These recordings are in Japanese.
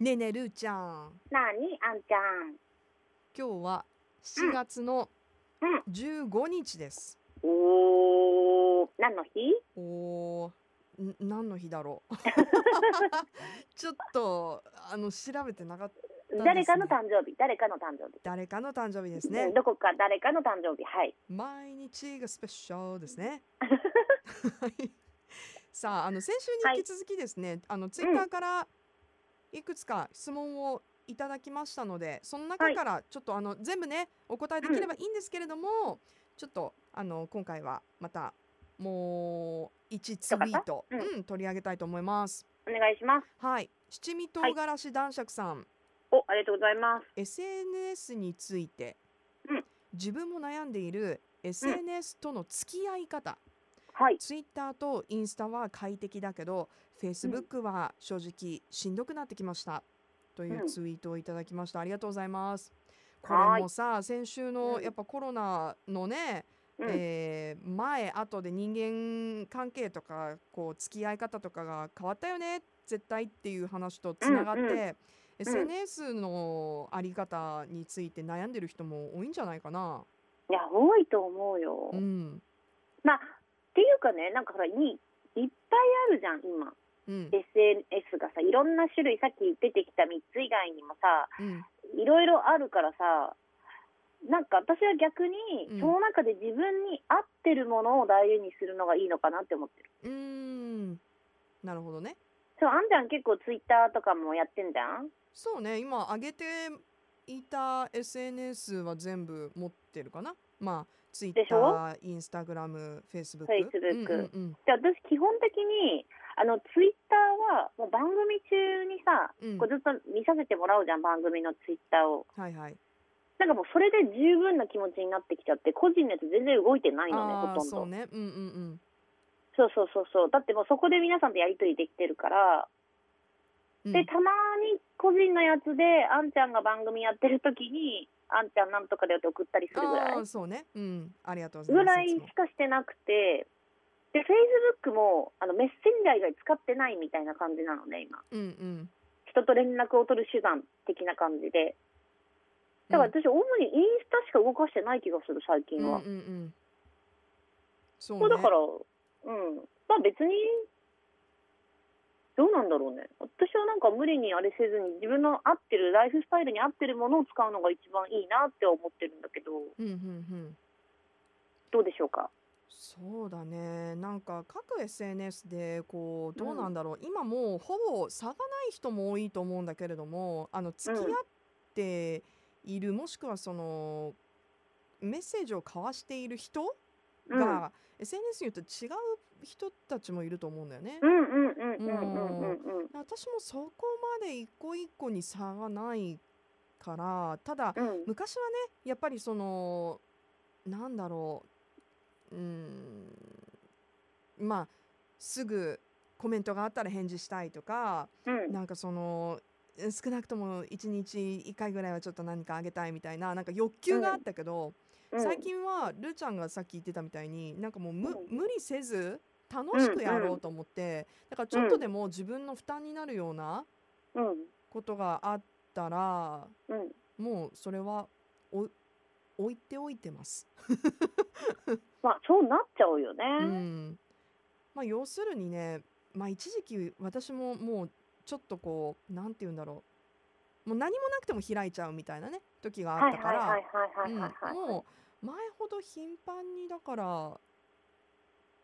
ねえねえるーちゃん。なに？あんちゃん。今日は7月のうん。15日です、おー、何の日？おーん何の日だろう。ちょっとあの調べてなかったね。誰かの誕生日、誰かの誕生日。誰かの誕生日ですうねんどこか誰かの誕生日。はい。毎日がスペシャルですね。はい。さああの先週に引き続きですね、あのツイッターからいくつか質問をいただきましたのでその中からちょっとあの全部ねお答えできればいいんですけれども、ちょっとあの今回はまたもう1ツイート、ううん取り上げたいと思います。お願いします。はい。七味唐辛子男爵さん、お、ありがとうございます。SNS について、うん。自分も悩んでいる SNS との付き合い方、はい。ツイッターとインスタは快適だけど、フェイスブックは正直しんどくなってきました。といううんツイートをいただきました。ありがとうございます。これもさ、先週のうんやっぱコロナのね、うん。えー前後で人間関係とかこう付き合い方とかが変わったよね絶対っていう話とつながって、うんうん SNS のあり方について悩んでる人も多いんじゃないかな。いや、多いと思うよ。うん、まあ、っていうかね、なんかほら、いいいっぱいあるじゃん、今。うん、SNS がさ、いろんな種類、さっき出てきた3つ以外にもさ、うん、いろいろあるからさ、なんか私は逆に、うんその中で自分に合ってるものを大事にするのがいいのかなって思ってる。うーん、なるほどね。そう、あんちゃん結構ツイッターとかもやってんじゃん？そうね、今上げていた SNS は全部持ってるかな。まあ、ツイッター、インスタグラム、フェイスブック。Facebook うんうんで私基本的にあのツイッターはもう番組中にさ、うんこうずっと見させてもらうじゃん番組のツイッターをうん。はいはい。なんかもうそれで十分な気持ちになってきちゃって個人のやつ全然動いてないのねほとんどそうね。うんうんそうそうそうそうだってもうそこで皆さんとやり取りできてるから、うん。でたまに個人のやつであんちゃんが番組やってる時にあんちゃんなんとかでって送ったりするぐらいそうね。うん。ありがとうございます。ぐらいしかしてなくてでフェイスブックもあのメッセンジャー以外使ってないみたいな感じなのね今うんうん。人と連絡を取る手段的な感じでだから私主にインスタしか動かしてない気がする最近は、うんうんうん。そうね。だからうんまあ別にどうなんだろうね私はなんか無理にあれせずに自分の合ってるライフスタイルに合ってるものを使うのが一番いいなって思ってるんだけどうんうんうん。どうでしょうか？そうだね。なんか各 SNS でこうどうなんだろう。今もうほぼ差がない人も多いと思うんだけれども、あの付き合っている、もしくはそのメッセージを交わしている人が、SNS によって違う人たちもいると思うんだよね。うんうんうんうんうんうんうん。私もそこまで一個一個に差がないからただうん。昔はねやっぱりそのなんだろううーん。まあすぐコメントがあったら返事したいとかうん。なんかそのえ少なくとも1日1回ぐらいはちょっと何かあげたいみたいななんか欲求があったけど、うん最近はるーちゃんがさっき言ってたみたいになんかもう無,、うん。無理せず楽しくやろうと思って、だからちょっとでも自分の負担になるようなうん。ことがあったらうん。もうそれはお置いておいてます。まあそうなっちゃうよね、うん。まあ、要するにね、まあ、一時期私ももうちょっとこうなんて言うんだろう。もう何もなくても開いちゃうみたいなね時があはいったからもう前ほど頻繁にだから、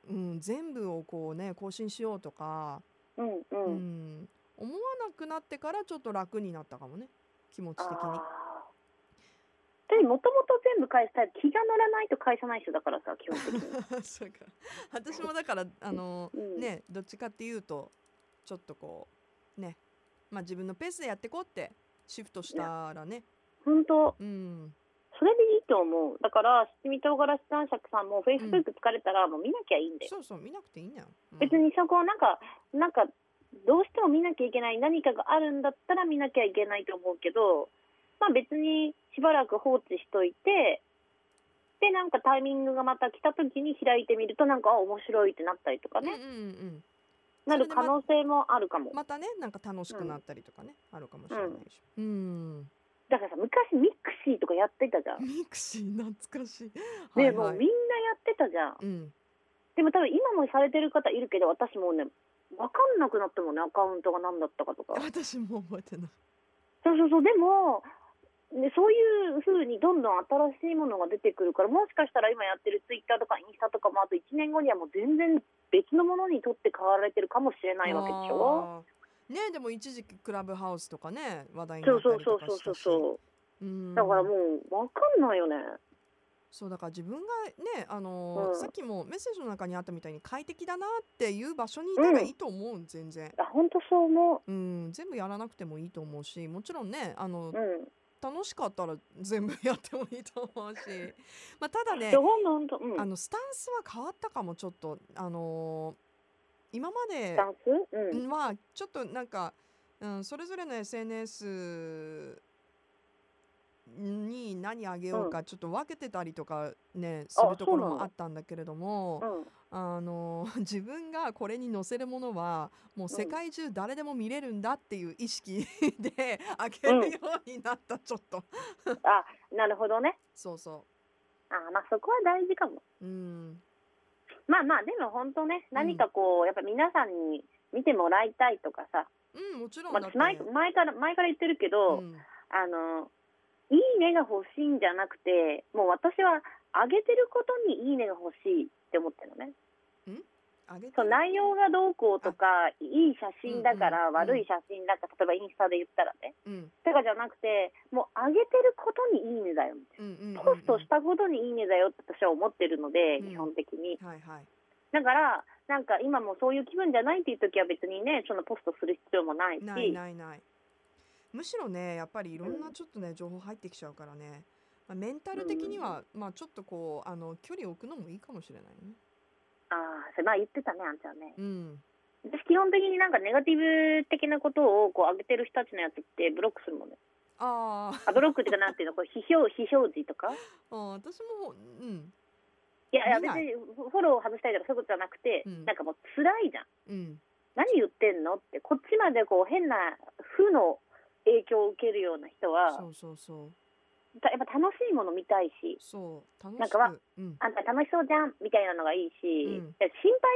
うん、全部をこうね更新しようとか、うんううんん、思わなくなってからちょっと楽になったかもね気持ち的に。もともと全部返したい気が乗らないと返さない人だからさ基本的に。そうか。私もだからあの、うん。ねどっちかっていうとちょっとこうねまあ自分のペースでやっていこうってシフトしたらね本当うん。それでいいと思う。だから七味唐辛子男爵さんもフェイスブック疲れたらもう見なきゃいいんだよ、そうそう見なくていいんだよ、うん。別にそこをなんかなんかどうしても見なきゃいけない何かがあるんだったら見なきゃいけないと思うけどまあ別にしばらく放置しといてでなんかタイミングがまた来た時に開いてみるとなんかあ面白いってなったりとかね、うんうんうん。なる可能性もあるかも。またねなんか楽しくなったりとかね、あるかもしれないしうんだからさ、昔ミクシーとかやってたじゃん。ミクシー懐かしいね、はいはいもうみんなやってたじゃん。うんでも多分今もされてる方いるけど、私もうね、わかんなくなったもんね、アカウントが何だったかとか。私も覚えてないそうそうそう、でも、ね、そういうふうにどんどん新しいものが出てくるから、もしかしたら今やってるツイッターとかインスタとかもあと1年後にはもう全然別のものにとって変わられてるかもしれないわけでしょ。ねでも一時期クラブハウスとかね話題にそうなったそうそうそうそうりとかしたしそう。うんだからもうわかんないよね。そうだから自分がねあのーうんさっきもメッセージの中にあったみたいに快適だなっていう場所にいたらいいと思う、全然、あ、本当そう思うん、全部やらなくてもいいと思うしもちろんねあのう。うん。楽しかったら全部やってもいいと思うし、まあ、ただね。あのスタンスは変わったかもちょっとあのー今までスタンス？うん。まあちょっとなんか、うん、それぞれの SNS に何あげようかちょっと分けてたりとかねするところもあったんだけれどもうん。あの 自分がこれに載せるものはもう世界中誰でも見れるんだっていう意識であげるようになったちょっとあ、なるほどね。そうそあ、まあそこは大事かも。ううんまあまあ、でも本当ね、何かこう、やっぱ皆さんに見てもらいたいとかさ、うんもちろんまあ、前前から、前から言ってるけど、うん。あの、いいねが欲しいんじゃなくて、もう私は上げてることにいいねが欲しいって思ってるのね。そう内容がどうこうとか、いい写真だから、うんうん悪い写真だから、例えばインスタで言ったらね。うん。とかじゃなくて、もう上げてることにいいねだよみたいうんうん。ポストしたことにいいねだよって私は思ってるので、うん。基本的に。はいはい。だから、なんか今もそういう気分じゃないっていう時は別にね、そのポストする必要もないし。ないないない。むしろねやっぱりいろんなちょっとね情報入ってきちゃうからね、まあ、メンタル的には、まあちょっとこうあの距離を置くのもいいかもしれないねああ、それまあ言ってたね、あんちゃんね。うん。私基本的になんかネガティブ的なことをこう上げてる人たちのやつってブロックするもんね。あー。あ、ブロックっていうかなんていうの、こう非表非表示とか？あー私もうん。いやいや別にフォロー外したいとかそういうことじゃなくて、うん。なんかもう辛いじゃん。うん。何言ってんの？って、こっちまでこう変な負の影響を受けるような人は、そうそうそうたやっぱ楽しいもの見たいし、そう楽しくなんかわうん。あんた楽しそうじゃんみたいなのがいいし、うん。心配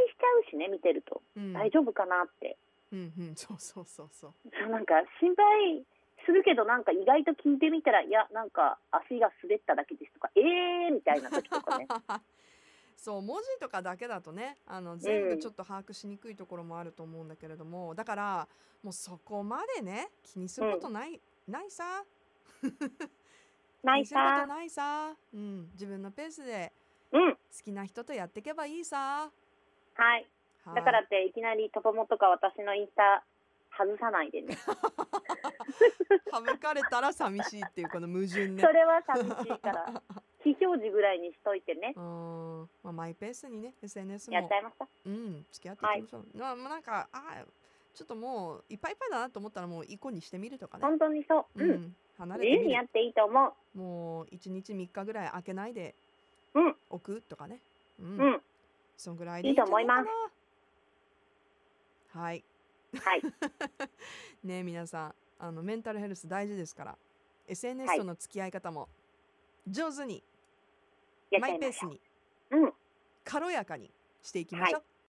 しちゃうしね、見てると。うん。大丈夫かなって。うんうんそうそうそうそう。そうなんか心配するけどなんか意外と聞いてみたらいやなんか足が滑っただけですとかえーみたいな時とかね。そう文字とかだけだとねあの全部ちょっと把握しにくいところもあると思うんだけれども、だからもうそこまでね気にすることない、ないさないさ。ないさ、うん、自分のペースでうん。好きな人とやっていけばいいさ、はい。はい。だからっていきなりトポモとか私のインスタ外さないでね。省かれたら寂しいっていうこの矛盾ね。それは寂しいから。非表示ぐらいにしといてね。うん。まあ、マイペースにね SNS も。やっちゃいました。うん。付き合っていきましょう、まあまあなんかあちょっともういっぱいいっぱいだなと思ったらもう一個にしてみるとかね。本当にそう。うん、うん、離れ自てみる。由にやっていいと思う。もう1日3日ぐらい開けないでうん。置くとかね。うん、うん。そんぐらいでいいと思います。はい。はい。ね皆さんあのメンタルヘルス大事ですからは SNS い。との付き合い方も上手に、やっマちゃいましょう。イペースにうん。軽やかにしていきましょう